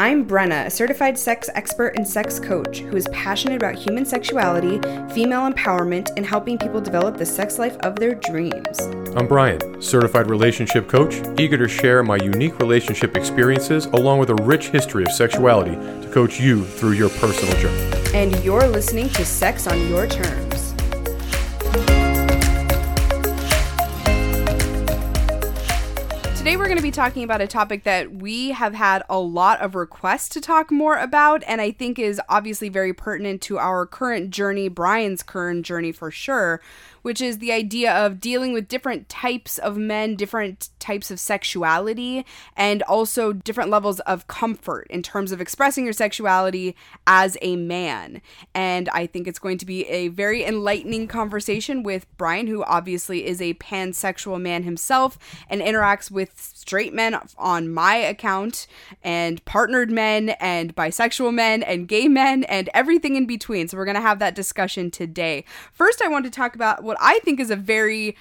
I'm Brenna, a certified sex expert and sex coach who is passionate about human sexuality, female empowerment, and helping people develop the sex life of their dreams. I'm Brian, certified relationship coach, eager to share my unique relationship experiences along with a rich history of sexuality to coach you through your personal journey. And you're listening to Sex on Your Terms. Today, we're going to be talking about a topic that we have had a lot of requests to talk more about, and I think is obviously very pertinent to our current journey, Brian's current journey for sure, which is the idea of dealing with different types of men, different types of sexuality, and also different levels of comfort in terms of expressing your sexuality as a man. And I think it's going to be a very enlightening conversation with Brian, who obviously is a pansexual man himself and interacts with straight men on my account and partnered men and bisexual men and gay men and everything in between. So we're going to have that discussion today. First, I want to talk about what I think is a very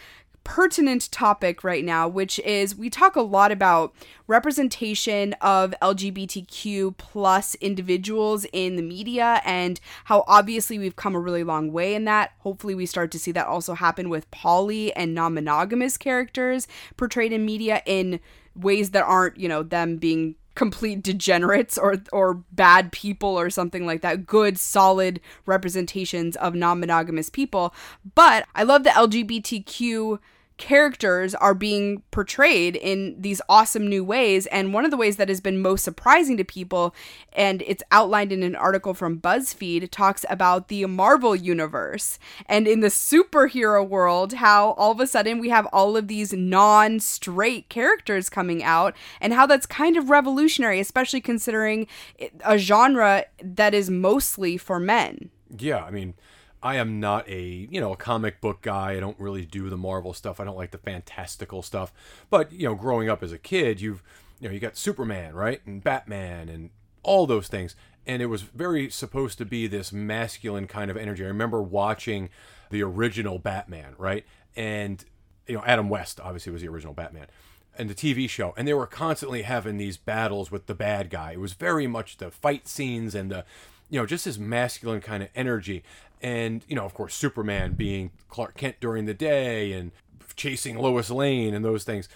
pertinent topic right now, which is we talk a lot about representation of LGBTQ plus individuals in the media and how obviously we've come a really long way in that. Hopefully we start to see that also happen with poly and non-monogamous characters portrayed in media in ways that aren't, you know, them being complete degenerates or or bad people or something like that good solid representations of non-monogamous people but i love the lgbtq characters are being portrayed in these awesome new ways. And one of the ways that has been most surprising to people, and it's outlined in an article from BuzzFeed, talks about the Marvel universe and in the superhero world, how all of a sudden we have all of these non straight characters coming out, and how that's kind of revolutionary, especially considering a genre that is mostly for men. Yeah, I mean, I am not a you know a comic book guy. I don't really do the Marvel stuff. I don't like the fantastical stuff. But you know, growing up as a kid, you've you know you got Superman, right, and Batman, and all those things. And it was very supposed to be this masculine kind of energy. I remember watching the original Batman, right, and you know Adam West obviously was the original Batman and the TV show, and they were constantly having these battles with the bad guy. It was very much the fight scenes and the you know just this masculine kind of energy. And you know of course superman being clark kent during the day and chasing lois lane and those things.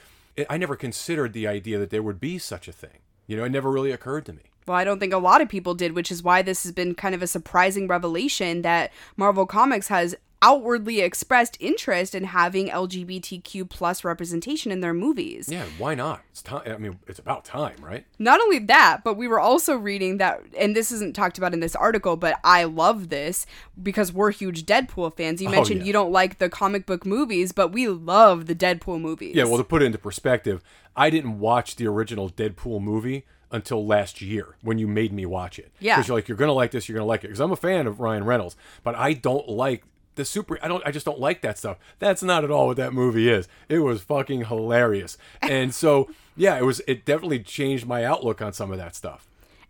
I never considered the idea that there would be such a thing. You know it never really occurred to me. Well, I don't think a lot of people did, which is why this has been kind of a surprising revelation that Marvel Comics has outwardly expressed interest in having LGBTQ plus representation in their movies. Yeah, why not? It's time. I mean, it's about time, right? Not only that, but we were also reading that, and this isn't talked about in this article, but I love this because we're huge Deadpool fans. You oh, mentioned oh, yeah. you don't like the comic book movies, but we love the Deadpool movies. Yeah, well, to put it into perspective, I didn't watch the original Deadpool movie until last year when you made me watch it. Yeah. Because you're like, you're going to like this, you're going to like it. Because I'm a fan of Ryan Reynolds, but I don't like the super I don't I just don't like that stuff. That's not at all what that movie is. It was fucking hilarious. And so yeah, it was it definitely changed my outlook on some of that stuff.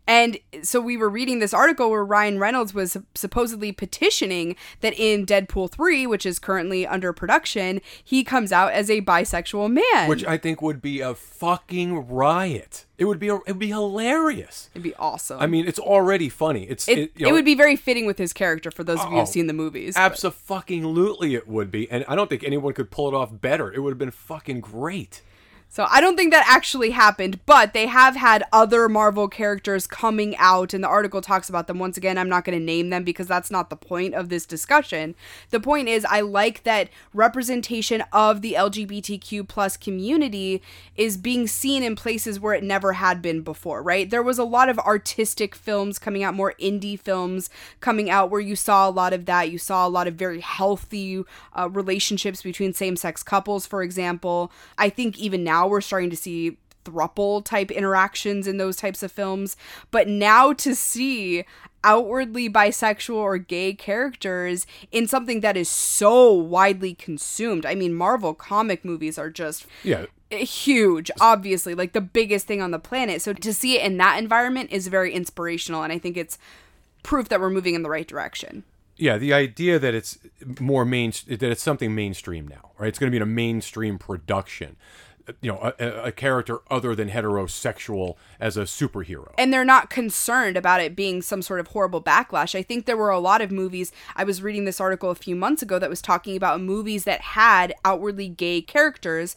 And so we were reading this article where Ryan Reynolds was supposedly petitioning that in Deadpool 3, which is currently under production, he comes out as a bisexual man. Which I think would be a fucking riot. It would be a, it would be hilarious. It'd be awesome. I mean, it's already funny. It's it, it, you know, it would be very fitting with his character for those of you who've oh, seen the movies. Absolutely, it would be, and I don't think anyone could pull it off better. It would have been fucking great. So I don't think that actually happened, but they have had other Marvel characters coming out, and the article talks about them. Once again, I'm not going to name them because that's not the point of this discussion. The point is, I like that representation of the LGBTQ plus community is being seen in places where it never had been before, right? There was a lot of artistic films coming out, more indie films coming out, where you saw a lot of that. You saw a lot of very healthy uh, relationships between same sex couples, for example. I think even now, now we're starting to see thruple type interactions in those types of films. But now to see outwardly bisexual or gay characters in something that is so widely consumed. I mean, Marvel comic movies are just yeah huge obviously like the biggest thing on the planet so to see it in that environment is very inspirational and i think it's proof that we're moving in the right direction yeah, the idea that it's more main that it's something mainstream now, right? It's going to be in a mainstream production you know a, a- character other than heterosexual as a superhero. and they're not concerned about it being some sort of horrible backlash. I think there were a lot of movies. I was reading this article a few months ago that was talking about movies that had outwardly gay characters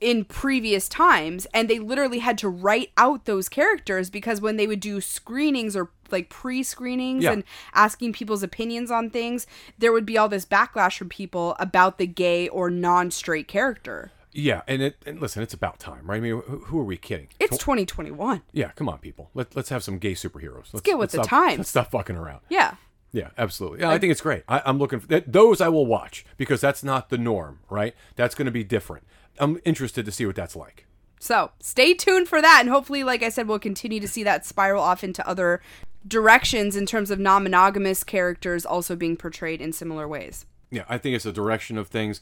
in previous times and they literally had to write out those characters because when they would do screenings or like pre-screenings Yeah. and asking people's opinions on things there would be all this backlash from people about the gay or non-straight character Yeah, and it and listen, it's about time, right? I mean, who, who are we kidding? it's 2021 Yeah, come on, people. Let, let's have some gay superheroes. Let's get with the stop, times. Let's stop fucking around. yeah Yeah, absolutely. Yeah, I think it's great. I, I'm looking for that, those. I will watch because that's not the norm, right? That's going to be different. I'm interested to see what that's like. So stay tuned for that, and hopefully, like I said, we'll continue to see that spiral off into other directions in terms of non-monogamous characters also being portrayed in similar ways. Yeah, I think it's a direction of things,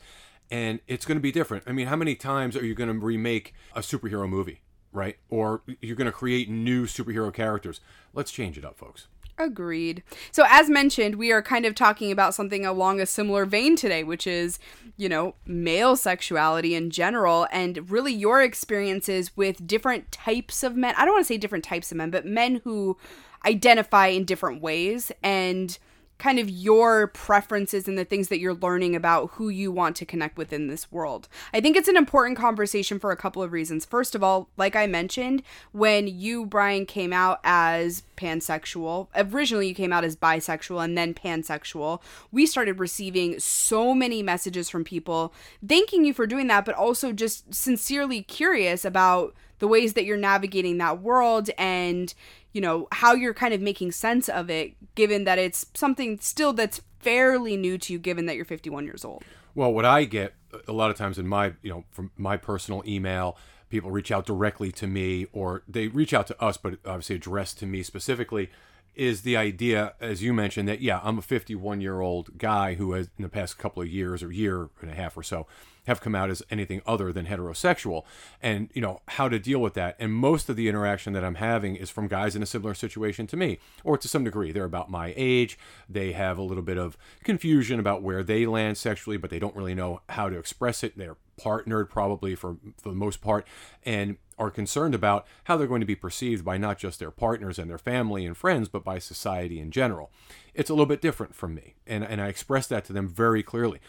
and it's going to be different. I mean, how many times are you going to remake a superhero movie, right? Or you're going to create new superhero characters? Let's change it up, folks. Agreed. So, as mentioned, we are kind of talking about something along a similar vein today, which is, you know, male sexuality in general and really your experiences with different types of men. I don't want to say different types of men, but men who identify in different ways and kind of your preferences and the things that you're learning about who you want to connect with in this world. I think it's an important conversation for a couple of reasons. First of all, like I mentioned, when you, Brian, came out as pansexual, originally you came out as bisexual and then pansexual, we started receiving so many messages from people thanking you for doing that, but also just sincerely curious about the ways that you're navigating that world and you know how you're kind of making sense of it given that it's something still that's fairly new to you given that you're 51 years old. Well, what I get a lot of times in my, you know, from my personal email, people reach out directly to me or they reach out to us, but obviously addressed to me specifically, is the idea, as you mentioned, that, yeah, I'm a 51 year old guy who has, in the past couple of years or year and a half or so, have come out as anything other than heterosexual. And you know how to deal with that. And most of the interaction that i'm having is from guys in a similar situation to me or to some degree. They're about my age. They have a little bit of confusion about where they land sexually but they don't really know how to express it. They're partnered probably for for the most part and are concerned about how they're going to be perceived by not just their partners and their family and friends but by society in general. It's a little bit different from me and and i express that to them very clearly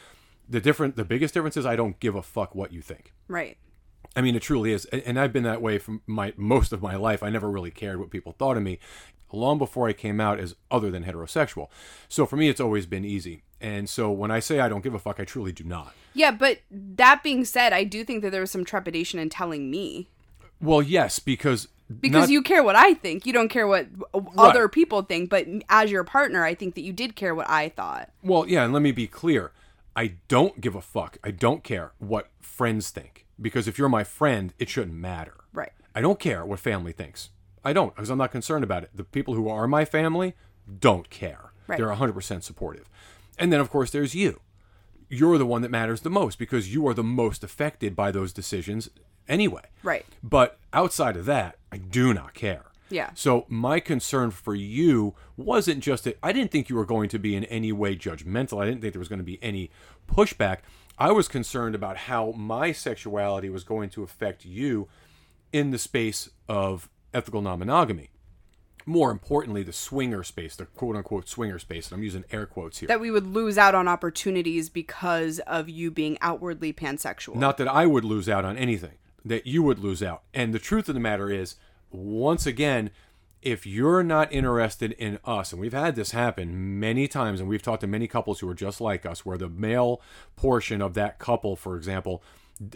the different the biggest difference is I don't give a fuck what you think. right I mean, it truly is, and I've been that way from my most of my life. I never really cared what people thought of me, long before I came out as other than heterosexual. So for me, it's always been easy. And so when I say I don't give a fuck, I truly do not. yeah but that being said i do think that there was some trepidation in telling me Well, yes, because because not- you care what i think you don't care what uh, other people think but as your partner i think that you did care what i thought Well, yeah, and let me be clear. I don't give a fuck. I don't care what friends think because if you're my friend, it shouldn't matter. right I don't care what family thinks. I don't because I'm not concerned about it. The people who are my family don't care. Right. They're 100% supportive. And then, of course, there's you. You're the one that matters the most because you are the most affected by those decisions anyway. right But outside of that, I do not care. Yeah. So my concern for you wasn't just that I didn't think you were going to be in any way judgmental. I didn't think there was going to be any pushback. I was concerned about how my sexuality was going to affect you in the space of ethical non-monogamy. More importantly, the swinger space, the quote unquote swinger space, and I'm using air quotes here. that we would lose out on opportunities because of you being outwardly pansexual Not that I would lose out on anything, that you would lose out. And the truth of the matter is, once again, if you're not interested in us, and we've had this happen many times, and we've talked to many couples who are just like us, where the male portion of that couple, for example,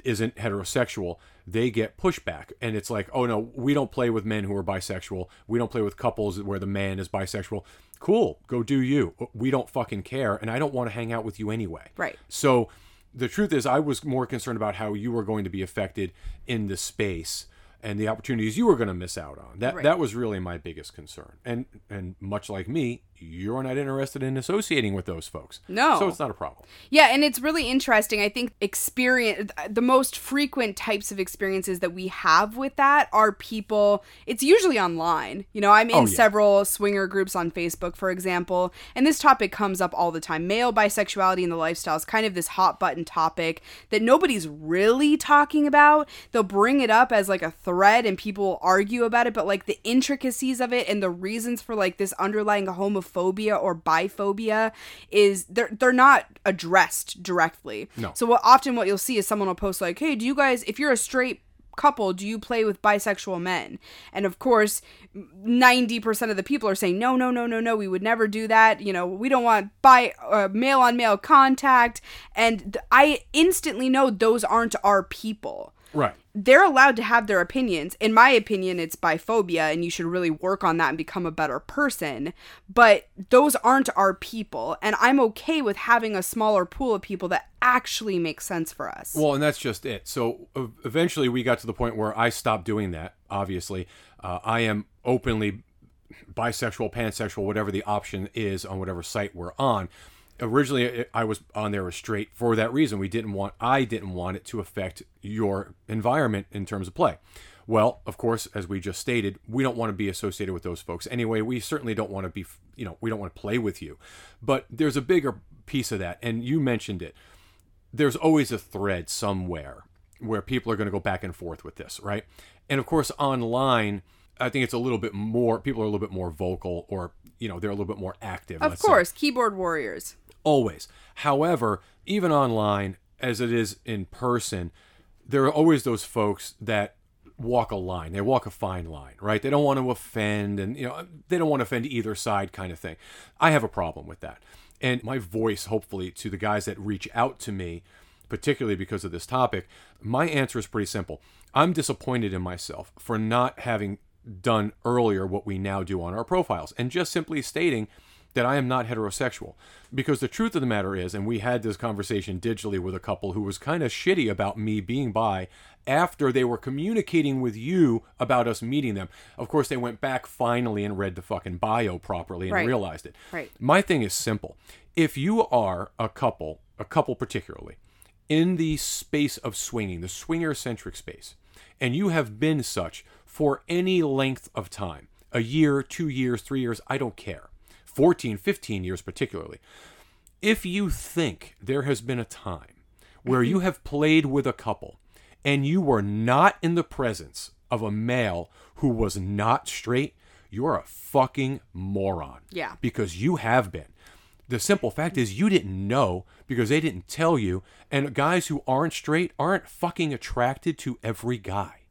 isn't heterosexual, they get pushback. And it's like, oh no, we don't play with men who are bisexual. We don't play with couples where the man is bisexual. Cool, go do you. We don't fucking care, and I don't want to hang out with you anyway. Right. So the truth is, I was more concerned about how you were going to be affected in the space and the opportunities you were going to miss out on. That Right. that was really my biggest concern. And and much like me, you're not interested in associating with those folks. No. So it's not a problem. Yeah, and it's really interesting. I think experience the most frequent types of experiences that we have with that are people it's usually online. You know, I'm in Oh, yeah. several swinger groups on Facebook, for example, and this topic comes up all the time. Male bisexuality and the lifestyle is kind of this hot button topic that nobody's really talking about. They'll bring it up as like a thread and people argue about it, but like the intricacies of it and the reasons for like this underlying homophobia or biphobia is they're they're not addressed directly. No. So what often what you'll see is someone will post like, "Hey, do you guys if you're a straight couple, do you play with bisexual men?" And of course, 90% of the people are saying, "No, no, no, no, no, we would never do that. You know, we don't want bi uh, male on male contact." And I instantly know those aren't our people Right. They're allowed to have their opinions. In my opinion, it's biphobia, and you should really work on that and become a better person. But those aren't our people, and I'm okay with having a smaller pool of people that actually make sense for us. Well, and that's just it. So eventually we got to the point where I stopped doing that, obviously. Uh, I am openly bisexual, pansexual, whatever the option is on whatever site we're on. Originally, uh, I was on there straight for that reason. We didn't want, I didn't want it to affect your environment in terms of play. Well, of course, as we just stated, we don't want to be associated with those folks. Anyway, we certainly don't want to be, you know, we don't want to play with you. But there's a bigger piece of that, and you mentioned it there's always a thread somewhere where people are going to go back and forth with this, right? And of course, online, I think it's a little bit more, people are a little bit more vocal or, you know, they're a little bit more active. of let's say. course, keyboard warriors. Always. However, even online, as it is in person, there are always those folks that walk a line. They walk a fine line, right? They don't want to offend and, you know, they don't want to offend either side kind of thing. I have a problem with that. And my voice, hopefully, to the guys that reach out to me, particularly because of this topic, my answer is pretty simple. I'm disappointed in myself for not having done earlier what we now do on our profiles and just simply stating that I am not heterosexual. Because the truth of the matter is, and we had this conversation digitally with a couple who was kind of shitty about me being bi after they were communicating with you about us meeting them. Of course, they went back finally and read the fucking bio properly and Right. realized it. Right. My thing is simple. If you are a couple, a couple particularly, in the space of swinging, the swinger centric space, and you have been such for any length of time a year, two years, three years, I don't care 14, 15 years particularly. If you think there has been a time where you mm-hmm. have played with a couple and you were not in the presence of a male who was not straight, you're a fucking moron. Yeah. Because you have been. The simple fact is you didn't know because they didn't tell you. And guys who aren't straight aren't fucking attracted to every guy.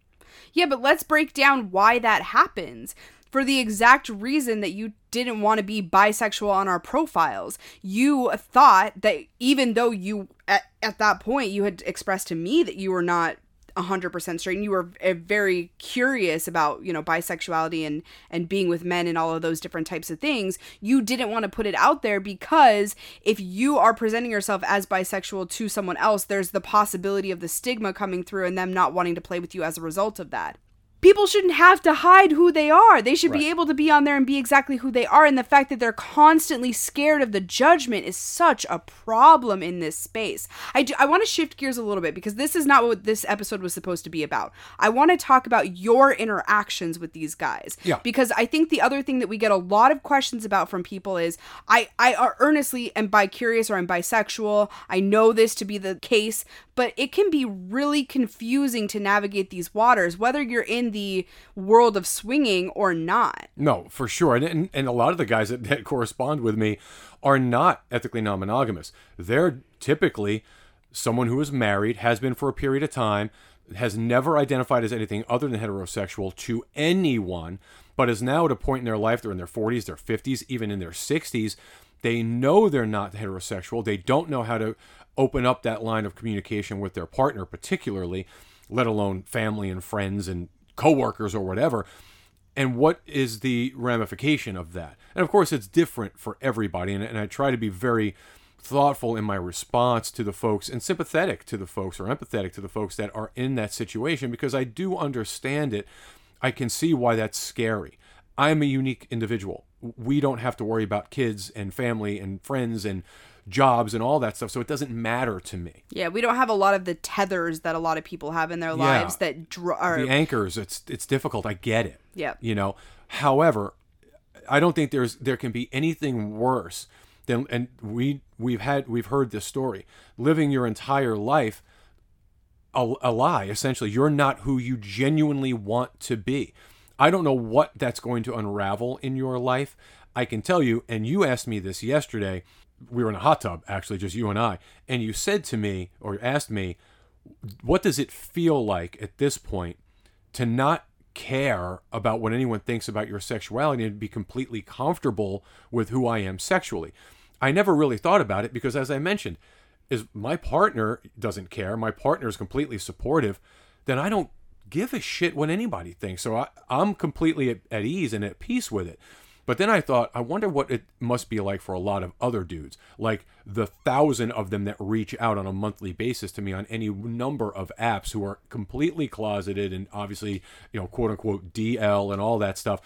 Yeah, but let's break down why that happens. For the exact reason that you didn't want to be bisexual on our profiles. You thought that even though you, at, at that point, you had expressed to me that you were not 100% straight and you were very curious about you know bisexuality and and being with men and all of those different types of things you didn't want to put it out there because if you are presenting yourself as bisexual to someone else there's the possibility of the stigma coming through and them not wanting to play with you as a result of that people shouldn't have to hide who they are. They should be able to be on there and be exactly who they are. And the fact that they're constantly scared of the judgment is such a problem in this space. I do, I want to shift gears a little bit because this is not what this episode was supposed to be about. I want to talk about your interactions with these guys. Yeah. Because I think the other thing that we get a lot of questions about from people is I I earnestly am bi curious or I'm bisexual. I know this to be the case, but it can be really confusing to navigate these waters whether you're in the world of swinging or not. No, for sure. And, and, and a lot of the guys that, that correspond with me are not ethically non monogamous. They're typically someone who is married, has been for a period of time, has never identified as anything other than heterosexual to anyone, but is now at a point in their life, they're in their 40s, their 50s, even in their 60s. They know they're not heterosexual. They don't know how to open up that line of communication with their partner, particularly, let alone family and friends and coworkers or whatever and what is the ramification of that? And of course it's different for everybody and, and i try to be very thoughtful in my response to the folks and sympathetic to the folks or empathetic to the folks that are in that situation because i do understand it. I can see why that's scary. I'm a unique individual. We don't have to worry about kids and family and friends and jobs and all that stuff. So it doesn't matter to me. Yeah, we don't have a lot of the tethers that a lot of people have in their lives that dr- are. The anchors, it's it's difficult. I get it. Yeah. You know, however, I don't think there's there can be anything worse than and we we've had we've heard this story living your entire life a, a lie essentially you're not who you genuinely want to be i don't know what that's going to unravel in your life i can tell you and you asked me this yesterday we were in a hot tub actually just you and i and you said to me or asked me what does it feel like at this point to not care about what anyone thinks about your sexuality and be completely comfortable with who I am sexually. I never really thought about it because as I mentioned, is my partner doesn't care, my partner is completely supportive, then I don't give a shit what anybody thinks. So I, I'm completely at, at ease and at peace with it. But then I thought, I wonder what it must be like for a lot of other dudes, like the thousand of them that reach out on a monthly basis to me on any number of apps who are completely closeted and obviously, you know, quote unquote DL and all that stuff.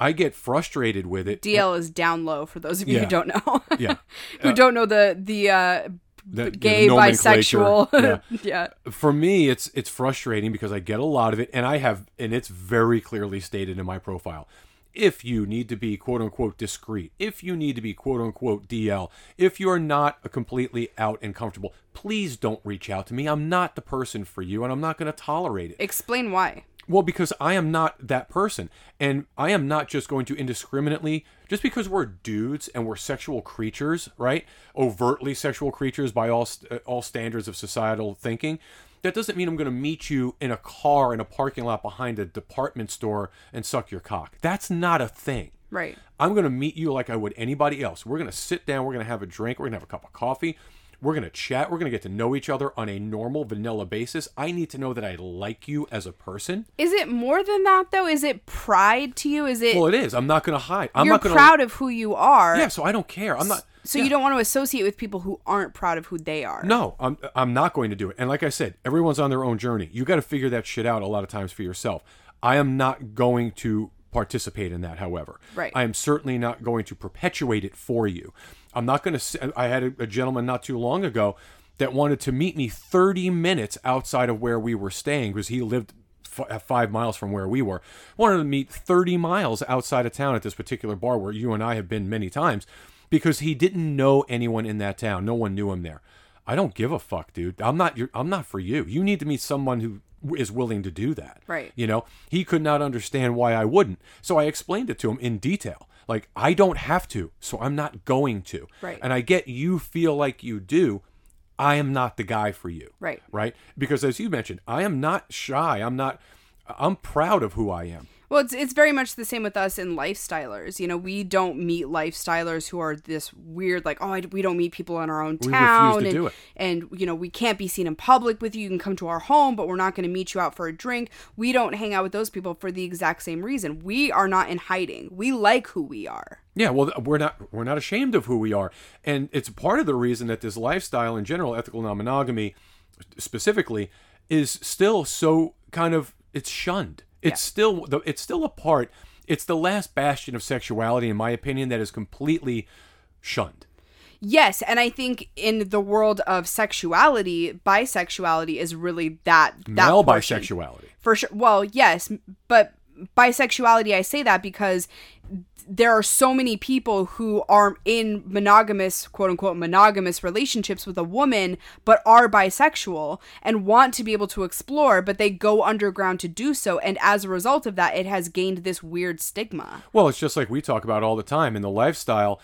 I get frustrated with it. DL is down low for those of you Yeah. who don't know. Yeah. who don't know the the uh, The- gay the bisexual. Yeah. yeah. for me it's it's frustrating because I get a lot of it and I have and it's very clearly stated in my profile. If you need to be quote unquote discreet, if you need to be quote unquote DL, if you're not completely out and comfortable, please don't reach out to me. I'm not the person for you and I'm not going to tolerate it. Explain why. Well, because I am not that person. And I am not just going to indiscriminately, just because we're dudes and we're sexual creatures, right? Overtly sexual creatures by all, st- all standards of societal thinking. That doesn't mean I'm going to meet you in a car in a parking lot behind a department store and suck your cock. That's not a thing. Right. I'm going to meet you like I would anybody else. We're going to sit down, we're going to have a drink, we're going to have a cup of coffee, we're going to chat, we're going to get to know each other on a normal vanilla basis. I need to know that I like you as a person. Is it more than that though? Is it pride to you? Is it Well, it is. I'm not going to hide. I'm you're not going to You're proud of who you are? Yeah, so I don't care. I'm not. So yeah. you don't want to associate with people who aren't proud of who they are. No, I'm. I'm not going to do it. And like I said, everyone's on their own journey. You got to figure that shit out a lot of times for yourself. I am not going to participate in that. However, Right. I am certainly not going to perpetuate it for you. I'm not going to. I had a, a gentleman not too long ago that wanted to meet me 30 minutes outside of where we were staying because he lived f- five miles from where we were. Wanted to meet 30 miles outside of town at this particular bar where you and I have been many times because he didn't know anyone in that town. No one knew him there. I don't give a fuck, dude. I'm not. Your, I'm not for you. You need to meet someone who is willing to do that. Right. You know, he could not understand why I wouldn't. So I explained it to him in detail. Like I don't have to, so I'm not going to. Right. And I get you feel like you do. I am not the guy for you. Right. Right? Because as you mentioned, I am not shy. I'm not I'm proud of who I am. Well, it's it's very much the same with us in lifestylers. You know, we don't meet lifestylers who are this weird, like, oh, I, we don't meet people in our own We town, to and do it. and you know, we can't be seen in public with you. You can come to our home, but we're not going to meet you out for a drink. We don't hang out with those people for the exact same reason. We are not in hiding. We like who we are. Yeah, well, we're not we're not ashamed of who we are, and it's part of the reason that this lifestyle in general, ethical non-monogamy, specifically, is still so kind of it's shunned. It's still the it's still a part. It's the last bastion of sexuality, in my opinion, that is completely shunned. Yes, and I think in the world of sexuality, bisexuality is really that that Male portion. bisexuality. For sure. Well, yes, but bisexuality, I say that because there are so many people who are in monogamous, quote unquote, monogamous relationships with a woman, but are bisexual and want to be able to explore, but they go underground to do so. And as a result of that, it has gained this weird stigma. Well, it's just like we talk about all the time in the lifestyle.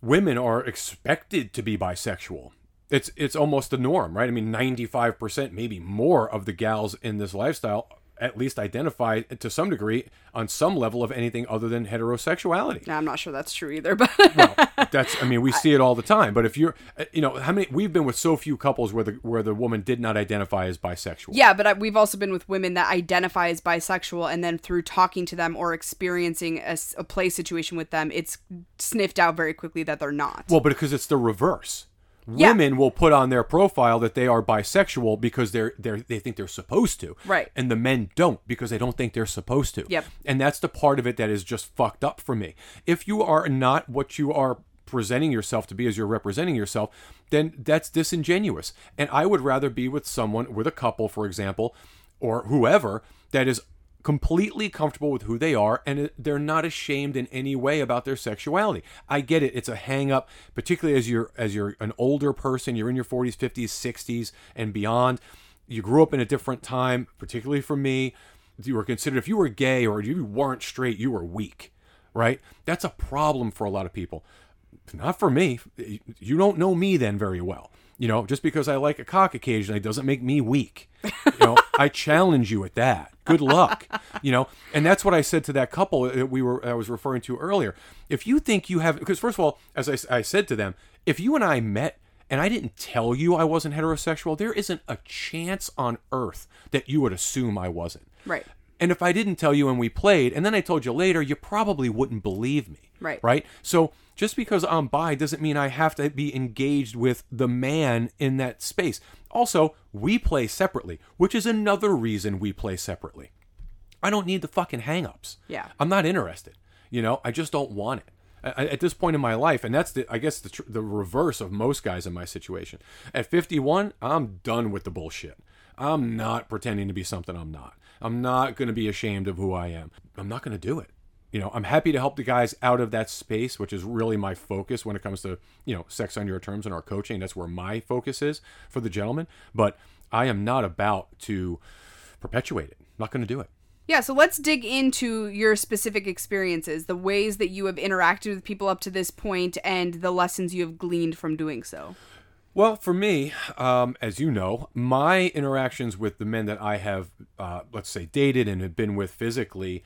Women are expected to be bisexual. It's it's almost the norm, right? I mean, ninety five percent, maybe more, of the gals in this lifestyle at least identify to some degree on some level of anything other than heterosexuality. Now, I'm not sure that's true either, but well, that's I mean, we see it all the time. But if you're, uh, you know, how many we've been with so few couples where the where the woman did not identify as bisexual. Yeah, but I, we've also been with women that identify as bisexual, and then through talking to them or experiencing a play situation with them, it's sniffed out very quickly that they're not. Well, but because it's the reverse, Yeah. Women will put on their profile that they are bisexual because they're they're they think they're supposed to. Right. And the men don't because they don't think they're supposed to. Yep. And that's the part of it that is just fucked up for me. If you are not what you are presenting yourself to be as you're representing yourself, then that's disingenuous. And I would rather be with someone, with a couple, for example, or whoever, that is completely comfortable with who they are and they're not ashamed in any way about their sexuality. I get it. It's a hang up, particularly as you're as you're an older person, you're in your 40s, 50s, 60s and beyond. You grew up in a different time, particularly for me. You were considered if you were gay or you weren't straight, you were weak, right? That's a problem for a lot of people. Not for me. You don't know me then very well. You know, just because I like a cock occasionally doesn't make me weak. You know, I challenge you at that. Good luck. You know, and that's what I said to that couple that we were I was referring to earlier. If you think you have, because first of all, as I, I said to them, if you and I met and I didn't tell you I wasn't heterosexual, there isn't a chance on earth that you would assume I wasn't. Right. And if I didn't tell you when we played, and then I told you later, you probably wouldn't believe me. Right. Right. So just because I'm bi doesn't mean I have to be engaged with the man in that space. Also, we play separately, which is another reason we play separately. I don't need the fucking hangups. Yeah. I'm not interested. You know, I just don't want it. I- At this point in my life, and that's the, I guess the, tr- the reverse of most guys in my situation. At 51, I'm done with the bullshit. I'm not pretending to be something I'm not. I'm not going to be ashamed of who I am. I'm not going to do it. You know, I'm happy to help the guys out of that space, which is really my focus when it comes to, you know, sex on your terms and our coaching. That's where my focus is for the gentleman. But I am not about to perpetuate it. I'm not going to do it. Yeah, so let's dig into your specific experiences, the ways that you have interacted with people up to this point, and the lessons you have gleaned from doing so. Well, for me, um, as you know, my interactions with the men that I have, uh, let's say, dated and have been with physically,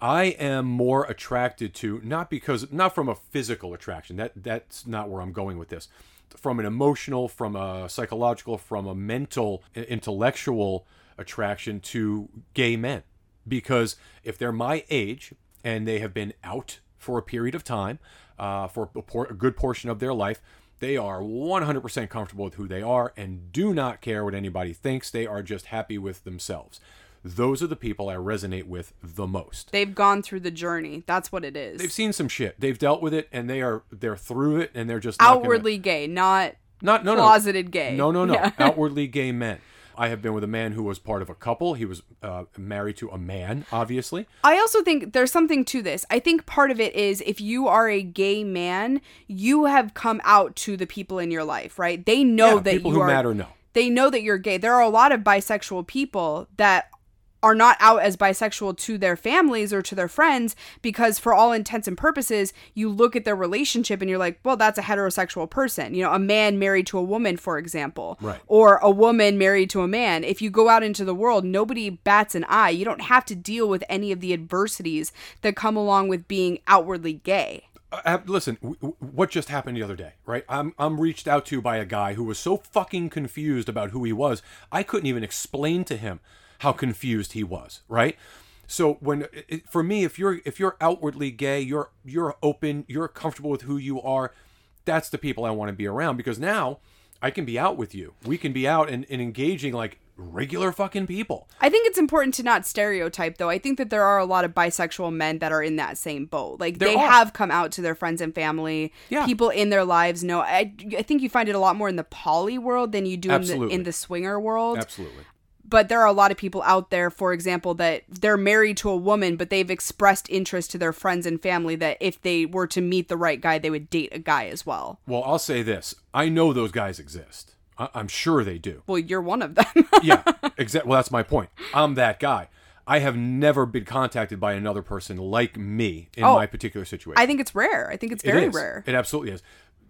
I am more attracted to not because not from a physical attraction. That that's not where I'm going with this. From an emotional, from a psychological, from a mental, intellectual attraction to gay men, because if they're my age and they have been out for a period of time, uh, for a, por- a good portion of their life, they are 100% comfortable with who they are and do not care what anybody thinks. They are just happy with themselves. Those are the people I resonate with the most. They've gone through the journey. That's what it is. They've seen some shit. They've dealt with it and they are they're through it and they're just not gonna- Outwardly gay, not not no no closeted gay. No, no, no. Outwardly gay men. I have been with a man who was part of a couple. He was uh, married to a man, obviously. I also think there's something to this. I think part of it is if you are a gay man, you have come out to the people in your life, right? They know Yeah, that people you who are matter know. they know that you're gay. There are a lot of bisexual people that are not out as bisexual to their families or to their friends because for all intents and purposes you look at their relationship and you're like well that's a heterosexual person you know a man married to a woman for example Right. or a woman married to a man if you go out into the world nobody bats an eye you don't have to deal with any of the adversities that come along with being outwardly gay Uh, listen, w- w- what just happened the other day, right? I'm I'm reached out to by a guy who was so fucking confused about who he was. I couldn't even explain to him how confused he was, right? So when it, for me, if you're if you're outwardly gay, you're you're open, you're comfortable with who you are. That's the people I want to be around because now I can be out with you. We can be out and, and engaging like regular fucking people. I think it's important to not stereotype, though. I think that there are a lot of bisexual men that are in that same boat. Like There they are. have come out to their friends and family. Yeah. People in their lives know. I, I think you find it a lot more in the poly world than you do in the, in the swinger world. Absolutely. But there are a lot of people out there, for example, that they're married to a woman, but they've expressed interest to their friends and family that if they were to meet the right guy, they would date a guy as well. Well, I'll say this: I know those guys exist. I- I'm sure they do. Well, you're one of them. yeah, exactly. Well, that's my point. I'm that guy. I have never been contacted by another person like me in Oh, my particular situation. I think it's rare. I think it's very rare. It absolutely is.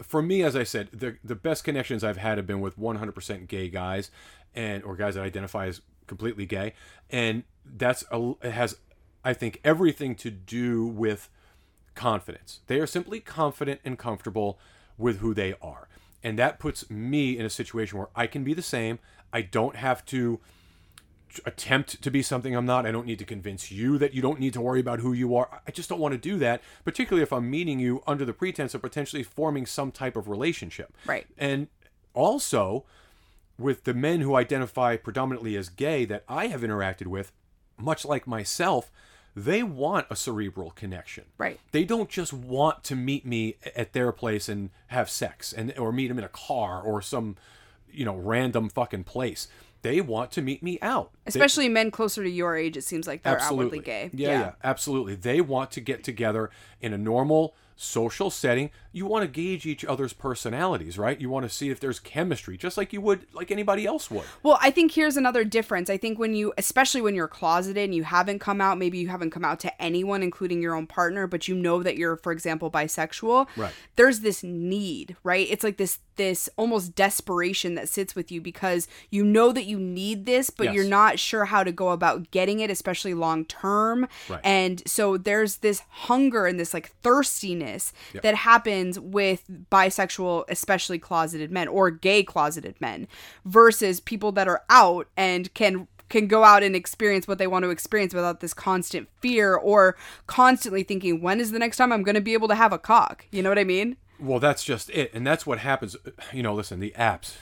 For me, as I said, the the best connections I've had have been with 100% gay guys, and or guys that identify as completely gay, and that's a, it has, I think, everything to do with confidence. They are simply confident and comfortable with who they are. And that puts me in a situation where I can be the same. I don't have to attempt to be something I'm not. I don't need to convince you that you don't need to worry about who you are. I just don't want to do that, particularly if I'm meeting you under the pretense of potentially forming some type of relationship. Right. And also with the men who identify predominantly as gay that I have interacted with, much like myself, they want a cerebral connection. Right. They don't just want to meet me at their place and have sex and or meet them in a car or some you know random fucking place. They want to meet me out. They- Especially men closer to your age, it seems like they're outwardly gay. yeah, yeah, absolutely. They want to get together in a normal social setting. You want to gauge each other's personalities, right? You want to see if there's chemistry, just like you would like anybody else would. Well, I think here's another difference. I think when you, especially when you're closeted and you haven't come out, maybe you haven't come out to anyone, including your own partner, but you know that you're, for example, bisexual. Right. There's this need, right? It's like this, this almost desperation that sits with you because you know that you need this, but Yes. you're not sure how to go about getting it, especially long term. Right. And so there's this hunger and this like thirstiness that happens with bisexual, especially closeted men or gay closeted men versus people that are out and can can go out and experience what they want to experience without this constant fear or constantly thinking when is the next time I'm going to be able to have a cock. You know what I mean? Well, that's just it, and that's what happens. Uh, you know, listen, the apps,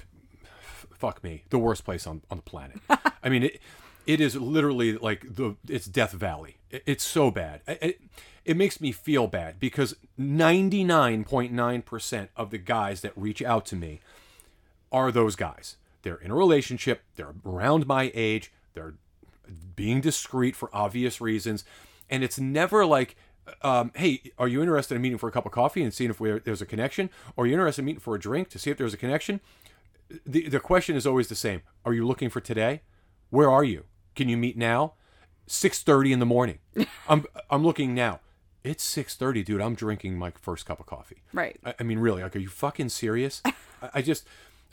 f- fuck me, the worst place on on the planet. I mean, it it is literally like the it's Death Valley. It, it's so bad. It, it, it makes me feel bad because ninety nine point nine percent of the guys that reach out to me are those guys. They're in a relationship. They're around my age. They're being discreet for obvious reasons, and it's never like, um, "Hey, are you interested in meeting for a cup of coffee and seeing if there's a connection? Or are you interested in meeting for a drink to see if there's a connection?" The the question is always the same: Are you looking for today? Where are you? Can you meet now? Six thirty in the morning. I'm I'm looking now. It's six thirty, dude. I'm drinking my first cup of coffee. Right. I, I mean, really, like, are you fucking serious? I, I just,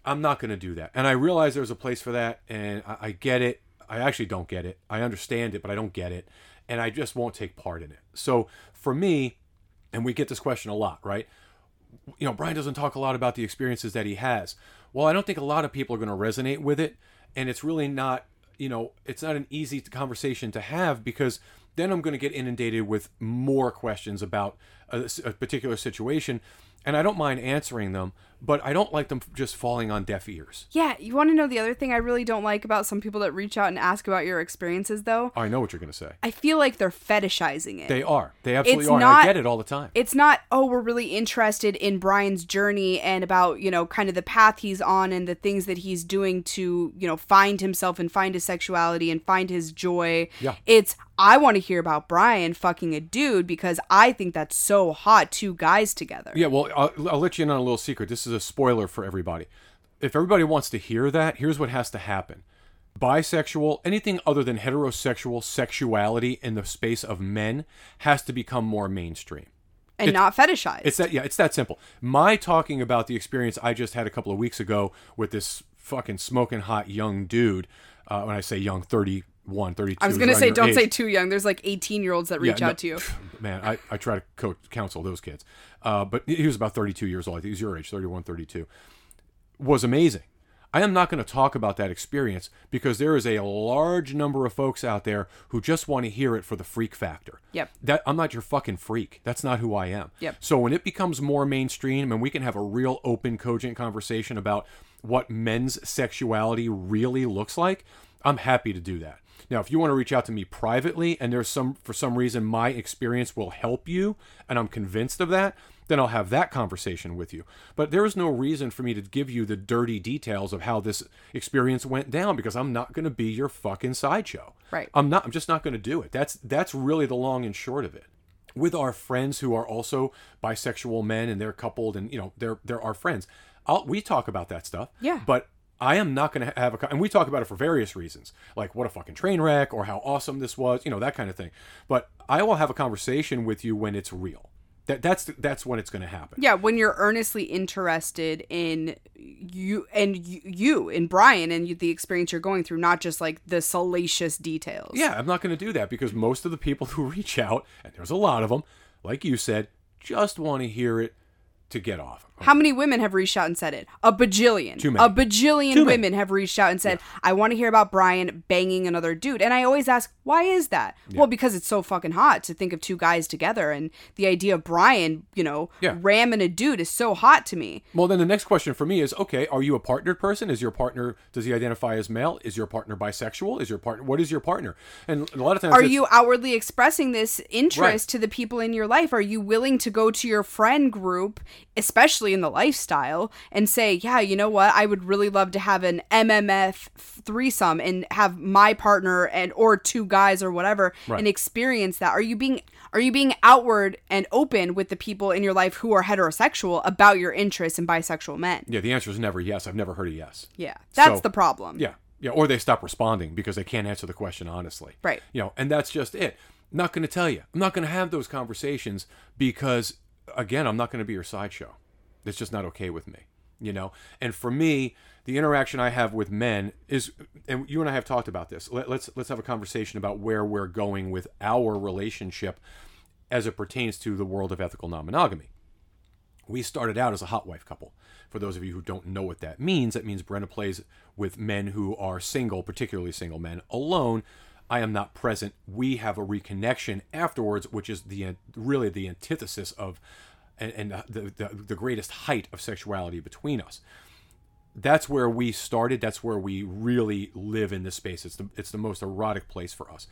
I'm not going to do that. And I realize there's a place for that, and I, I get it. I actually don't get it. I understand it, but I don't get it, and I just won't take part in it. So for me, and we get this question a lot, right? You know, Brian doesn't talk a lot about the experiences that he has. Well, I don't think a lot of people are going to resonate with it, and it's really not, you know, it's not an easy conversation to have because then I'm going to get inundated with more questions about a, a particular situation, and I don't mind answering them, but I don't like them just falling on deaf ears. Yeah, you want to know the other thing I really don't like about some people that reach out and ask about your experiences though? Oh, I know what you're going to say. I feel like they're fetishizing it. They are. They absolutely It's are. and not- I get it all the time. it's not oh we're really interested in brian's journey and about you know kind of the path he's on and the things that he's doing to you know find himself and find his sexuality and find his joy Yeah. it's i want to hear about brian fucking a dude because i think that's so hot two guys together Yeah, well, I'll, I'll let you in on a little secret. This is a spoiler for everybody. If everybody wants to hear that, here's what has to happen. Bisexual, anything other than heterosexual sexuality in the space of men has to become more mainstream. and not fetishized It's that yeah, it's that simple. My talking about the experience I just had a couple of weeks ago with this fucking smoking hot young dude. Uh, when I say young, 31, 32. i was gonna say don't age. say too young there's like 18 year olds that reach Yeah, no, out to you Man, I, I try to coach, counsel those kids. Uh, but he was about 32 years old. I think he was your age, 31, 32. Was amazing. I am not going to talk about that experience because there is a large number of folks out there who just want to hear it for the freak factor. Yep. That I'm not your fucking freak. That's not who I am. Yep. So when it becomes more mainstream and we can have a real open, cogent conversation about what men's sexuality really looks like, I'm happy to do that. Now, if you want to reach out to me privately and there's some for some reason my experience will help you and I'm convinced of that, then I'll have that conversation with you. But there is no reason for me to give you the dirty details of how this experience went down because I'm not going to be your fucking sideshow. Right. I'm not I'm just not going to do it. That's that's really the long and short of it with our friends who are also bisexual men and they're coupled and you know they're they're our friends I'll, we talk about that stuff Yeah. but i am not going to have a and we talk about it for various reasons like what a fucking train wreck or how awesome this was you know that kind of thing but i will have a conversation with you when it's real that that's that's when it's going to happen Yeah, when you're earnestly interested in you and you, you in Brian and you, the experience you're going through, not just like the salacious details. Yeah, I'm not going to do that because most of the people who reach out, and there's a lot of them, like you said, just want to hear it to get off. How many women have reached out and said it? A bajillion. Too many. A bajillion Too many. women have reached out and said, I want to hear about Brian banging another dude. And I always ask, why is that? Well, because it's so fucking hot to think of two guys together. And the idea of Brian, you know, Yeah. ramming a dude is so hot to me. Well, then the next question for me is okay, are you a partnered person? Is your partner, does he identify as male? Is your partner bisexual? Is your partner, what is your partner? And a lot of times, Are you outwardly expressing this interest Right. to the people in your life? Are you willing to go to your friend group, especially in the lifestyle, and say, yeah, you know what? I would really love to have an MMF threesome and have my partner and or two guys or whatever Right. and experience that. Are you being are you being outward and open with the people in your life who are heterosexual about your interest in bisexual men? Yeah, the answer is never yes. I've never heard a yes. Yeah. That's So- the problem. Yeah. Yeah. Or they stop responding because they can't answer the question honestly. Right. You know, and that's just it. I'm not going to tell you. I'm not going to have those conversations because, again, I'm not going to be your sideshow. It's just not okay with me. You know? And for me, the interaction I have with men is, and you and I have talked about this. Let, let's let's have a conversation about where we're going with our relationship as it pertains to the world of ethical non-monogamy we started out as a hot wife couple. For those of you who don't know what that means, that means Brenna plays with men who are single, particularly single men, alone. I am not present. We have a reconnection afterwards, which is the really the antithesis of and, and the, the the greatest height of sexuality between us. That's where we started. That's where we really live in this space. It's the it's the most erotic place for us,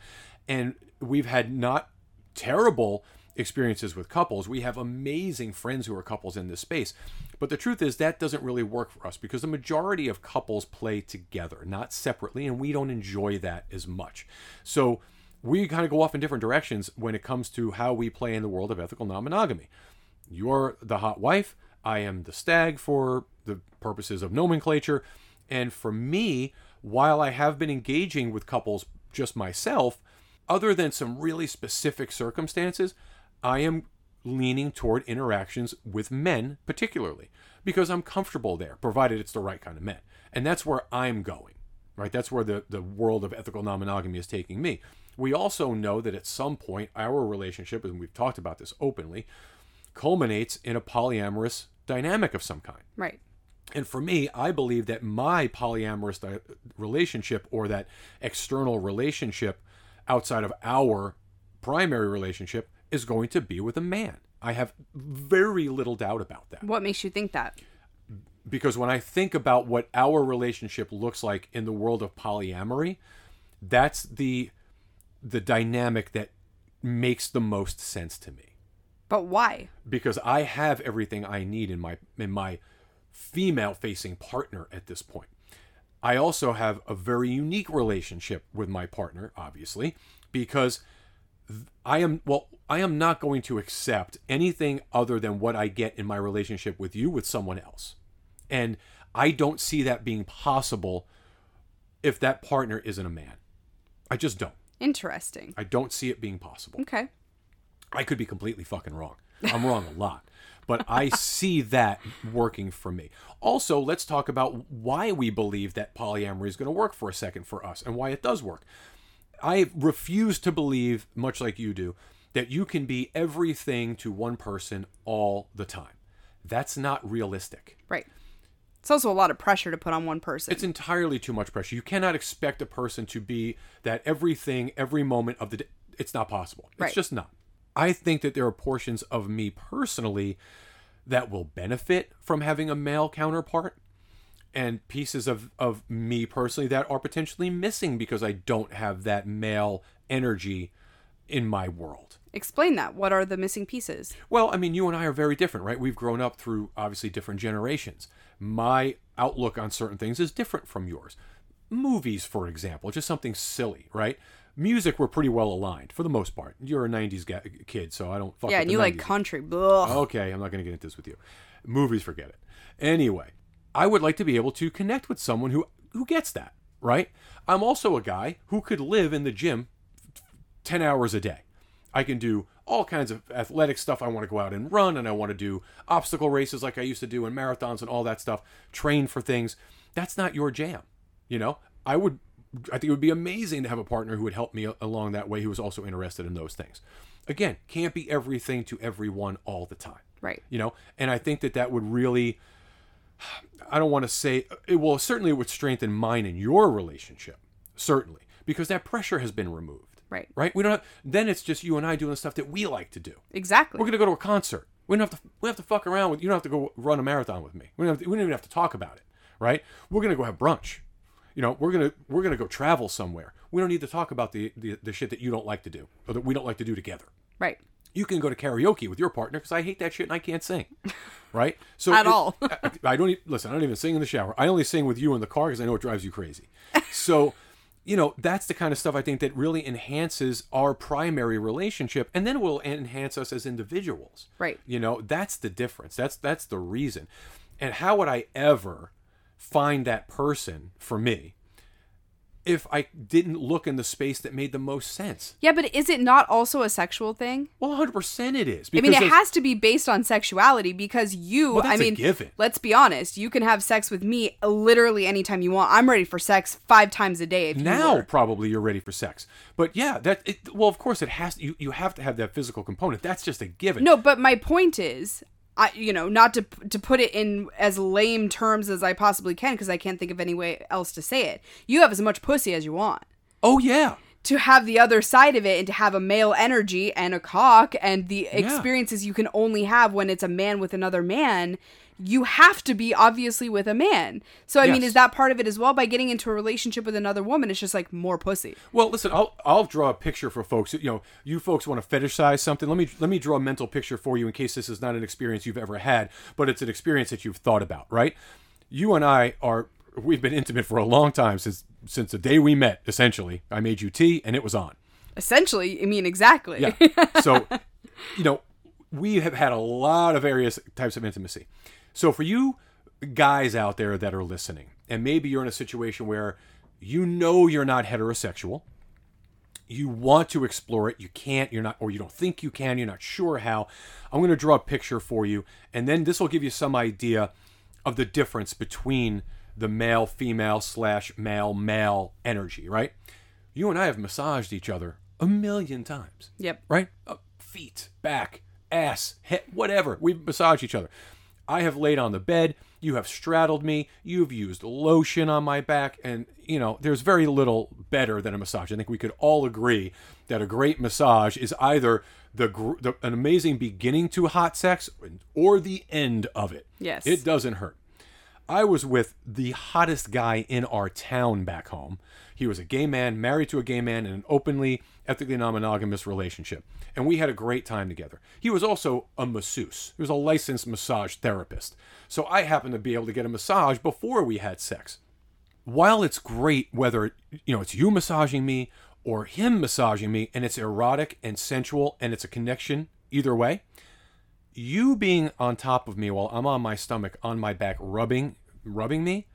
and we've had not terrible experiences with couples. We have amazing friends who are couples in this space. But the truth is that doesn't really work for us because the majority of couples play together, not separately, and we don't enjoy that as much. So we kind of go off in different directions when it comes to how we play in the world of ethical non-monogamy. You're the hot wife, I am the stag for the purposes of nomenclature, and for me, while I have been engaging with couples just myself, other than some really specific circumstances, I am leaning toward interactions with men, particularly, because I'm comfortable there, provided it's the right kind of men. And that's where I'm going, right? That's where the, the world of ethical non monogamy is taking me. We also know that at some point, our relationship, and we've talked about this openly, culminates in a polyamorous dynamic of some kind. Right. And for me, I believe that my polyamorous di- relationship or that external relationship outside of our primary relationship is going to be with a man. I have very little doubt about that. What makes you think that? Because when I think about what our relationship looks like in the world of polyamory, that's the the dynamic that makes the most sense to me But why? because I have everything I need in my in my female facing partner at this point. I also have a very unique relationship with my partner, obviously, because I am well, I am not going to accept anything other than what I get in my relationship with you with someone else. And I don't see that being possible if that partner isn't a man. I just don't. Interesting. I don't see it being possible. Okay. I could be completely fucking wrong. I'm wrong a lot. But I see that working for me. Also, let's talk about why we believe that polyamory is going to work for a second for us and why it does work. I refuse to believe, much like you do, that you can be everything to one person all the time. That's not realistic. Right. It's also a lot of pressure to put on one person. It's entirely too much pressure. You cannot expect a person to be that everything, every moment of the day. It's not possible. It's Right. just not. I think that there are portions of me personally that will benefit from having a male counterpart and pieces of, of me personally that are potentially missing because I don't have that male energy in my world. Explain that. What are the missing pieces? Well, I mean, you and I are very different, right? We've grown up through obviously different generations. My outlook on certain things is different from yours. Movies, for example, just something silly, right? Music, we're pretty well aligned for the most part. You're a '90s ga- kid, so I don't. Fuck yeah, and you like country. Ugh. Okay, I'm not going to get into this with you. Movies, forget it. Anyway, I would like to be able to connect with someone who who gets that, right? I'm also a guy who could live in the gym 10 hours a day. I can do all kinds of athletic stuff. I want to go out and run and I want to do obstacle races like I used to do and marathons and all that stuff, train for things. That's not your jam. You know, I would I think it would be amazing to have a partner who would help me along that way who was also interested in those things. again, can't be everything to everyone all the time. Right. You know, and I think that that would really, I don't want to say, it will certainly it would strengthen mine and your relationship, certainly, because that pressure has been removed. Right. Right. We don't. Have, then it's just you and I doing the stuff that we like to do. Exactly. We're gonna go to a concert. We don't have to. We don't have to fuck around with. You don't have to go run a marathon with me. We don't. Have to, we don't even have to talk about it. Right. We're gonna go have brunch. You know, we're gonna we're gonna go travel somewhere. We don't need to talk about the the, the shit that you don't like to do or that we don't like to do together. right. You can go to karaoke with your partner because I hate that shit and I can't sing. Right. So At it- all. I, I don't e- listen. I don't even sing in the shower. I only sing with you in the car because I know it drives you crazy. So, you know, that's the kind of stuff I think that really enhances our primary relationship, and then will enhance us as individuals. Right. You know, that's the difference. That's that's the reason. And how would I ever find that person for me if I didn't look in the space that made the most sense? Yeah, but is it not also a sexual thing? Well, 100% it is. I mean, it has to be based on sexuality because you, Well, that's I a mean, given. let's be honest, you can have sex with me literally anytime you want. I'm ready for sex five times a day if you now were. probably you're ready for sex but yeah that it, well of course it has you, you have to have that physical component that's just a given No, but my point is, I you know, not to to put it in as lame terms as I possibly can because I can't think of any way else to say it. You have as much pussy as you want. oh yeah To have the other side of it and to have a male energy and a cock and the experiences you can only have when it's a man with another man, you have to be obviously with a man. So I mean, is that part of it as well? By getting into a relationship with another woman, it's just like more pussy. well listen i'll i'll draw a picture for folks you know you folks want to fetishize something let me let me draw a mental picture for you in case this is not an experience you've ever had but it's an experience that you've thought about right you and i are we've been intimate for a long time since since the day we met essentially i made you tea and it was on Essentially, I mean, exactly. Yeah. So, you know, we have had a lot of various types of intimacy. So, for you guys out there that are listening, and maybe you're in a situation where you know you're not heterosexual, you want to explore it, you can't, you're not, or you don't think you can, you're not sure how. I'm going to draw a picture for you, and then this will give you some idea of the difference between the male female slash male male energy, right? You and I have massaged each other a million times Yep. right? Uh, feet, back, ass, head, whatever. We massage each other. I have laid on the bed. You have straddled me. You've used lotion on my back. And, you know, there's very little better than a massage. I think we could all agree that a great massage is either the, the an amazing beginning to hot sex or the end of it. Yes. It doesn't hurt. I was with the hottest guy in our town back home. He was a gay man, married to a gay man in an openly, ethically non monogamous relationship. And we had a great time together. He was also a masseuse, he was a licensed massage therapist. So I happened to be able to get a massage before we had sex. While it's great whether you know it's you massaging me or him massaging me and it's erotic and sensual and it's a connection either way, you being on top of me while I'm on my stomach on my back rubbing rubbing me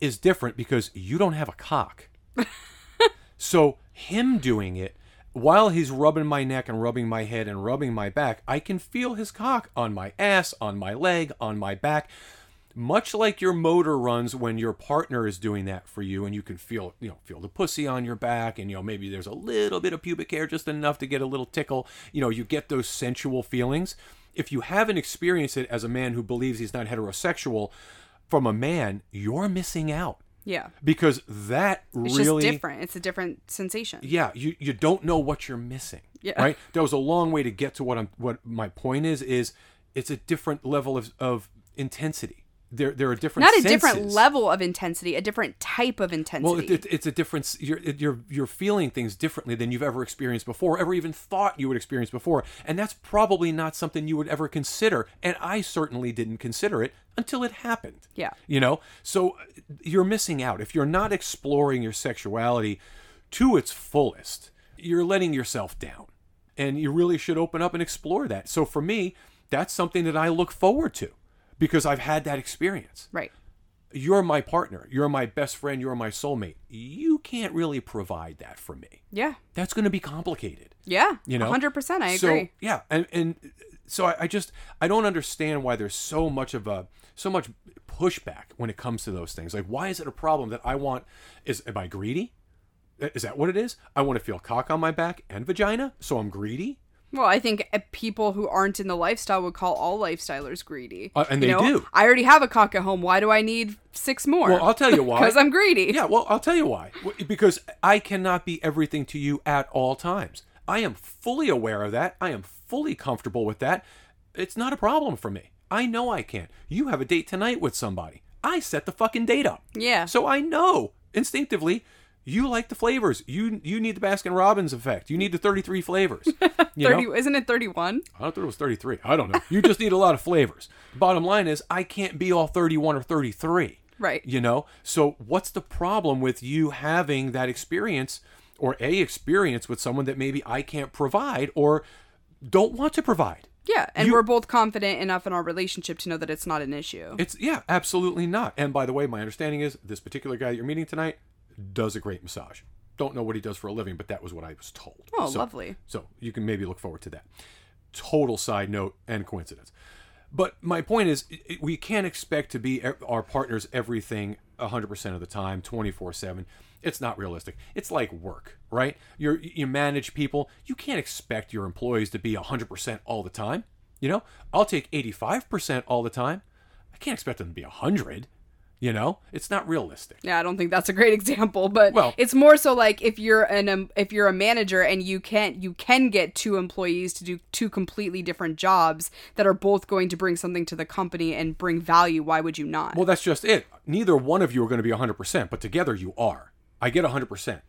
is different because you don't have a cock. so him doing it while he's rubbing my neck and rubbing my head and rubbing my back, I can feel his cock on my ass, on my leg, on my back. Much like your motor runs when your partner is doing that for you and you can feel, you know, feel the pussy on your back and you know maybe there's a little bit of pubic hair just enough to get a little tickle, you know, you get those sensual feelings. If you haven't experienced it as a man who believes he's not heterosexual from a man, you're missing out Yeah. because that It's really just different. It's a different sensation. yeah you you don't know what you're missing Yeah. right that was a long way to get to what i'm what my point is is it's a different level of, of intensity there there are different Not a different level of intensity, a different type of intensity. well it, it- it's a difference you're it- you're you're feeling things differently than you've ever experienced before ever even thought you would experience before and that's probably not something you would ever consider and i certainly didn't consider it until it happened. Yeah. you know? So you're missing out. If you're not exploring your sexuality to its fullest you're letting yourself down and you really should open up and explore that. So for me that's something that i look forward to because i've had that experience. Right. you're my partner. You're my best friend. You're my soulmate. You can't really provide that for me. Yeah. that's going to be complicated. Yeah. you know? 100%. I so, agree. yeah. And and so I, I just i don't understand why there's so much of a so much pushback when it comes to those things. Like why is it a problem that i want is am i greedy? Is that what it is? I want to feel cock on my back and vagina so i'm greedy Well, I think uh, people who aren't in the lifestyle would call all lifestylers greedy. Uh, and You they know, do. I already have a cock at home. Why do I need six more? Well, I'll tell you why. Because I'm greedy. Yeah, well, I'll tell you why. Because I cannot be everything to you at all times. I am fully aware of that. I am fully comfortable with that. It's not a problem for me. I know I can't. You have a date tonight with somebody. I set the fucking date up. Yeah. So I know instinctively you like the flavors. You you need the Baskin Robbins effect. You need the 33 flavors. You know? isn't it 31? I thought it was 33. I don't know. You just need a lot of flavors. Bottom line is, I can't be all 31 or 33. Right. You know? So, what's the problem with you having that experience or a experience with someone that maybe I can't provide or don't want to provide? Yeah, and You- we're both confident enough in our relationship to know that it's not an issue. It's, yeah, absolutely not. And by the way, my understanding is this particular guy you're meeting tonight does a great massage. Don't know what he does for a living, but that was what I was told. Oh, So- lovely. So you can maybe look forward to that. Total side note and coincidence. But my point is, we can't expect to be our partners everything 100% of the time, 24 7. It's not realistic. It's like work, right? You're, you manage people. You can't expect your employees to be 100% all the time. You know, I'll take 85% all the time. I can't expect them to be 100. You know, it's not realistic. Yeah, I don't think that's a great example, but Well- it's more so like if you're an um, if you're a manager and you can't you can get two employees to do two completely different jobs that are both going to bring something to the company and bring value. Why would you not? Well, that's just it. Neither one of you are going to be 100%, but together you are. I get 100%.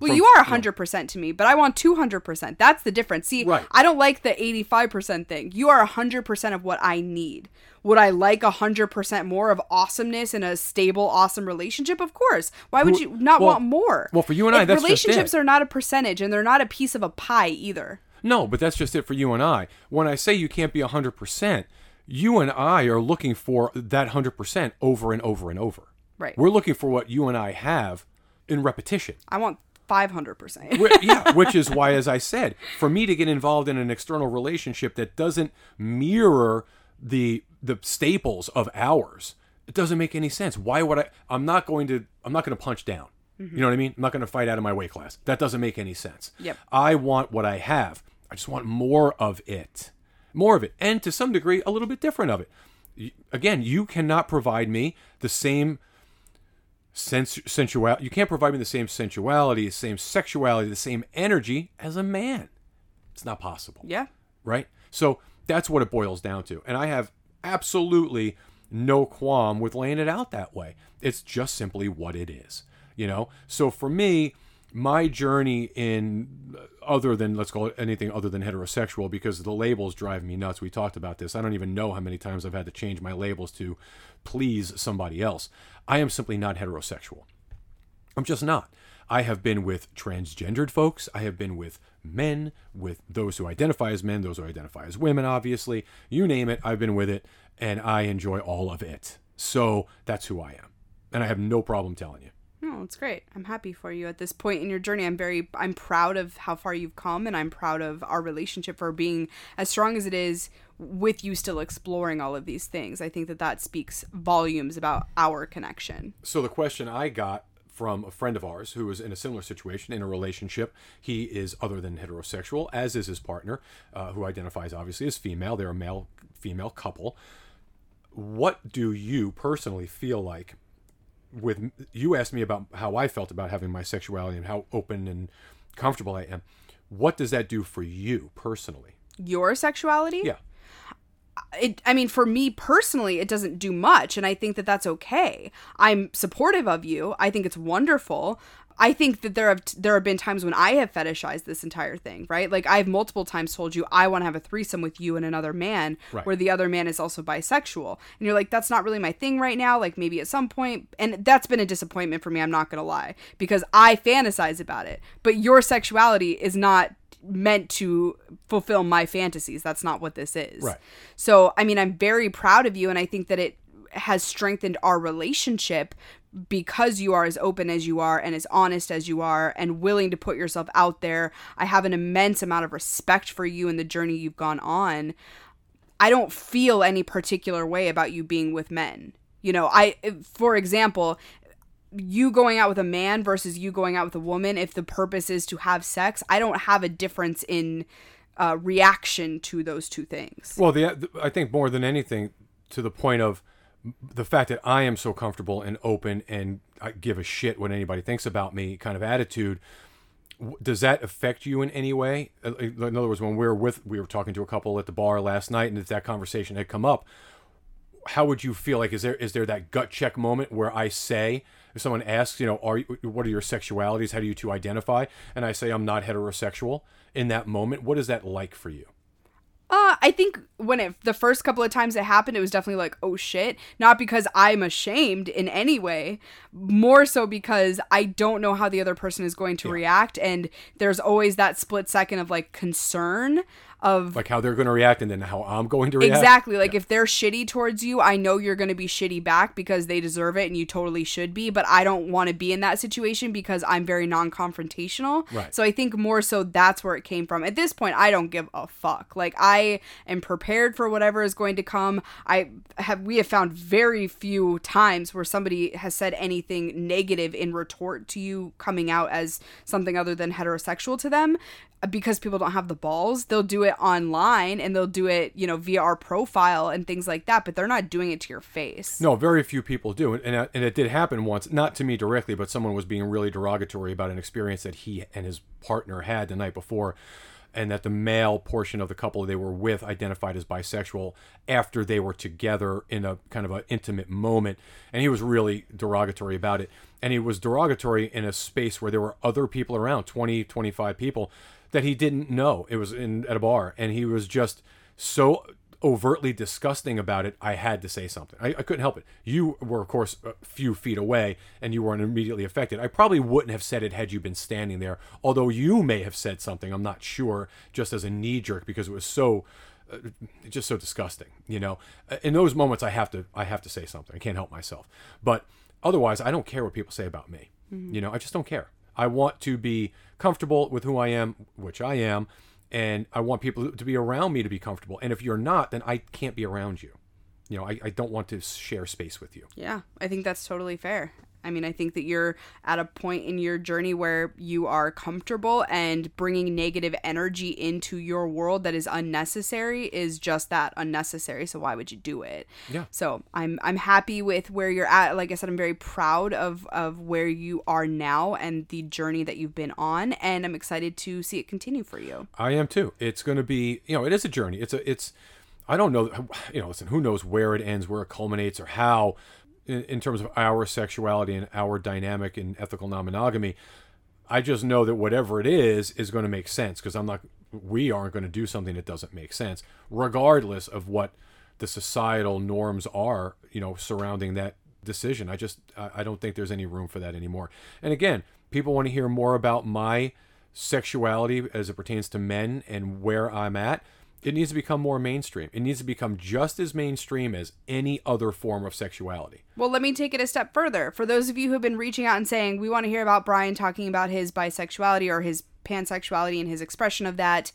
Well, from- you are 100% to me, but I want 200%. That's the difference. See, Right. I don't like the 85% thing. You are 100% of what I need. Would I like 100% more of awesomeness in a stable, awesome relationship? Of course. Why would you not well- want more? well, for you and I, If that's just relationships are not a percentage and they're not a piece of a pie either. No, but that's just it for you and I. When I say you can't be 100%, you and I are looking for that 100% over and over and over. Right. We're looking for what you and I have in repetition. I want 500%. Yeah, which is why, as I said, for me to get involved in an external relationship that doesn't mirror the the staples of ours, it doesn't make any sense. Why would I? I'm not going to. I'm not going to punch down. You know what I mean? I'm not going to fight out of my weight class. That doesn't make any sense. Yep. I want what I have. I just want more of it, more of it, and to some degree, a little bit different of it. Again, you cannot provide me the same sens- sensuality. You can't provide me the same sensuality, the same sexuality, the same energy as a man. It's not possible, yeah. right? So that's what it boils down to. And I have absolutely no qualm with laying it out that way. It's just simply what it is, you know? So for me, my journey in other than let's call it anything other than heterosexual because the labels drive me nuts. We talked about this. I don't even know how many times I've had to change my labels to please somebody else. I am simply not heterosexual. I'm just not. I have been with transgendered folks. I have been with men, with those who identify as men, those who identify as women, obviously. You name it, I've been with it, and I enjoy all of it. So that's who I am. And I have no problem telling you. No, it's great. I'm happy for you at this point in your journey. I'm very I'm proud of how far you've come and I'm proud of our relationship for being as strong as it is with you still exploring all of these things. I think that that speaks volumes about our connection. So the question I got from a friend of ours who is in a similar situation in a relationship. He is other than heterosexual, as is his partner, uh, who identifies obviously as female. They're a male female couple. What do you personally feel like with you asked me about how I felt about having my sexuality and how open and comfortable I am. What does that do for you personally? Your sexuality? Yeah. it i mean for me personally it doesn't do much and i think that that's okay i'm supportive of you i think it's wonderful i think that there have there have been times when i have fetishized this entire thing right? Like i've multiple times told you i want to have a threesome with you and another man Right. where the other man is also bisexual. And you're like that's not really my thing right now like maybe at some point. And that's been a disappointment for me i'm not gonna lie because i fantasize about it. But your sexuality is not meant to fulfill my fantasies. That's not what this is. Right. so, I mean, I'm very proud of you, and I think that it has strengthened our relationship because you are as open as you are and as honest as you are and willing to put yourself out there. I have an immense amount of respect for you and the journey you've gone on. I don't feel any particular way about you being with men. You know, I, for example, you going out with a man versus you going out with a woman, if the purpose is to have sex, I don't have a difference in uh, reaction to those two things. Well, the, the I think more than anything, to the point of the fact that I am so comfortable and open and I give a shit what anybody thinks about me kind of attitude. Does that affect you in any way? Uh, In other words, when we were with, we were talking to a couple at the bar last night, and if that conversation had come up, how would you feel? Like, is there is there that gut check moment where I say, if someone asks, you know, are you, what are your sexualities? How do you two identify? And I say I'm not heterosexual. In that moment, what is that like for you? Uh, I think when it the first couple of times it happened, it was definitely like, oh shit. Not because I'm ashamed in any way, more so because I don't know how the other person is going to react, and there's always that split second of like concern of Like how they're going to react, and then how I'm going to react. Exactly. Like if they're shitty towards you, I know you're going to be shitty back because they deserve it and you totally should be, but I don't want to be in that situation because I'm very non-confrontational. Right. So I think more so that's where it came from. At this point, I don't give a fuck. Like I am prepared for whatever is going to come. I have we have found very few times where somebody has said anything negative in retort to you coming out as something other than heterosexual to them uh, because people don't have the balls they'll do it online and they'll do it you know via our profile and things like that but they're not doing it to your face No, very few people do, and and and it did happen once. Not to me directly, but someone was being really derogatory about an experience that he and his partner had the night before, and that the male portion of the couple they were with identified as bisexual after they were together in a kind of an intimate moment, and he was really derogatory about it. And he was derogatory in a space where there were other people around, 20, 25 people, that he didn't know. It was in at a bar, and he was just so overtly disgusting about it, I had to say something. I, I couldn't help it. You were, of course, a few feet away and you weren't immediately affected. I probably wouldn't have said it had you been standing there, although you may have said something, I'm not sure, just as a knee jerk because it was so. Uh, just so disgusting, you know. Uh, In those moments, I have to, I have to say something. I can't help myself. But otherwise, I don't care what people say about me. You know, I just don't care. I want to be comfortable with who I am, which I am, and I want people to be around me to be comfortable. And if you're not, then I can't be around you. You know, I, I don't want to share space with you. yeah i think that's totally fair i mean i think that you're at a point in your journey where you are comfortable and bringing negative energy into your world that is unnecessary is just that unnecessary so why would you do it Yeah. so i'm i'm happy with where you're at like i said i'm very proud of of where you are now and the journey that you've been on and i'm excited to see it continue for you I am too. It's going to be, you know, it is a journey. It's a, it's, I don't know, you know, listen, who knows where it ends, where it culminates, or how, in, in terms of our sexuality and our dynamic in ethical non monogamy. I just know that whatever it is is going to make sense because I'm not, we aren't going to do something that doesn't make sense, regardless of what the societal norms are, you know, surrounding that decision. I just, I don't think there's any room for that anymore. And again, people want to hear more about my sexuality as it pertains to men and where I'm at. It needs to become more mainstream. It needs to become just as mainstream as any other form of sexuality. Well, let me take it a step further. For those of you who have been reaching out and saying, we want to hear about Brian talking about his bisexuality or his pansexuality and his expression of that,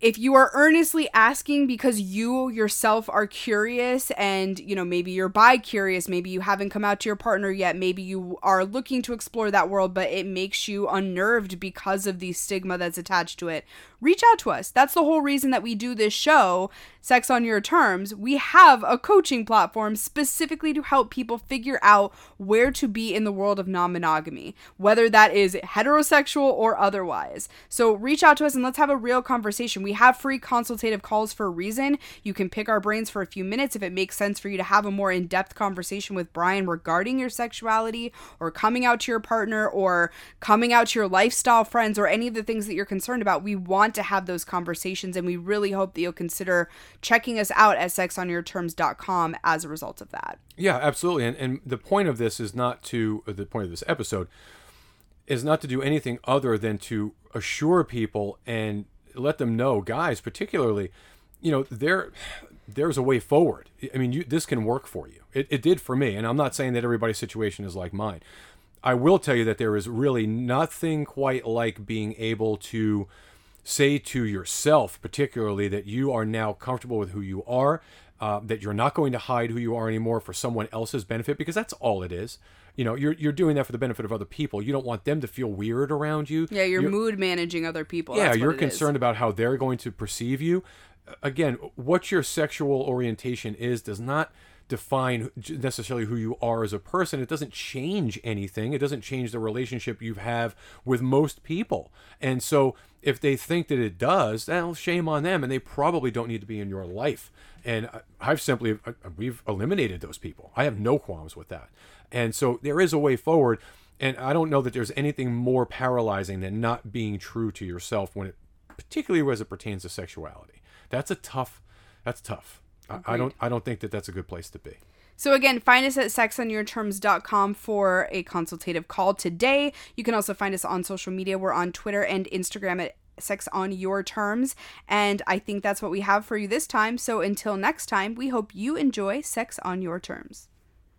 if you are earnestly asking because you yourself are curious and you know maybe you're bi curious maybe you haven't come out to your partner yet maybe you are looking to explore that world but it makes you unnerved because of the stigma that's attached to it reach out to us. That's the whole reason that we do this show sex on your terms. We have a coaching platform specifically to help people figure out where to be in the world of non-monogamy whether that is heterosexual or otherwise. So reach out to us and let's have a real conversation. We have free consultative calls for a reason. You can pick our brains for a few minutes if it makes sense for you to have a more in-depth conversation with brian regarding your sexuality or coming out to your partner or coming out to your lifestyle friends or any of the things that you're concerned about. We want to have those conversations and we really hope that you'll consider checking us out at sexonyourterms.com as a result of that Yeah, absolutely. And, and the point of this is not to, the point of this episode is not to do anything other than to assure people and let them know, guys, particularly, you know, there, there's a way forward. I mean, you, this can work for you. It, it did for me. And I'm not saying that everybody's situation is like mine. I will tell you that there is really nothing quite like being able to say to yourself, particularly, that you are now comfortable with who you are, uh, that you're not going to hide who you are anymore for someone else's benefit, because that's all it is. You know, you're, you're doing that for the benefit of other people. You don't want them to feel weird around you. Yeah, you're, mood managing other people. Yeah, you're it is. concerned about how they're going to perceive you. Again, what your sexual orientation is does not define necessarily who you are as a person. It doesn't change anything. It doesn't change the relationship you have with most people. And so, if they think that it does, eh, well, shame on them, and they probably don't need to be in your life. And I- I've simply uh, uh, we've eliminated those people. I have no qualms with that. And so there is a way forward. And I don't know that there's anything more paralyzing than not being true to yourself when it, particularly as it pertains to sexuality. That's a tough. That's tough. I, I don't. I don't think that that's a good place to be. So again, find us at sexonyourterms.com for a consultative call today. You can also find us on social media. We're on Twitter and Instagram at Sex on Your Terms. And I think that's what we have for you this time. So until next time, we hope you enjoy Sex on Your Terms.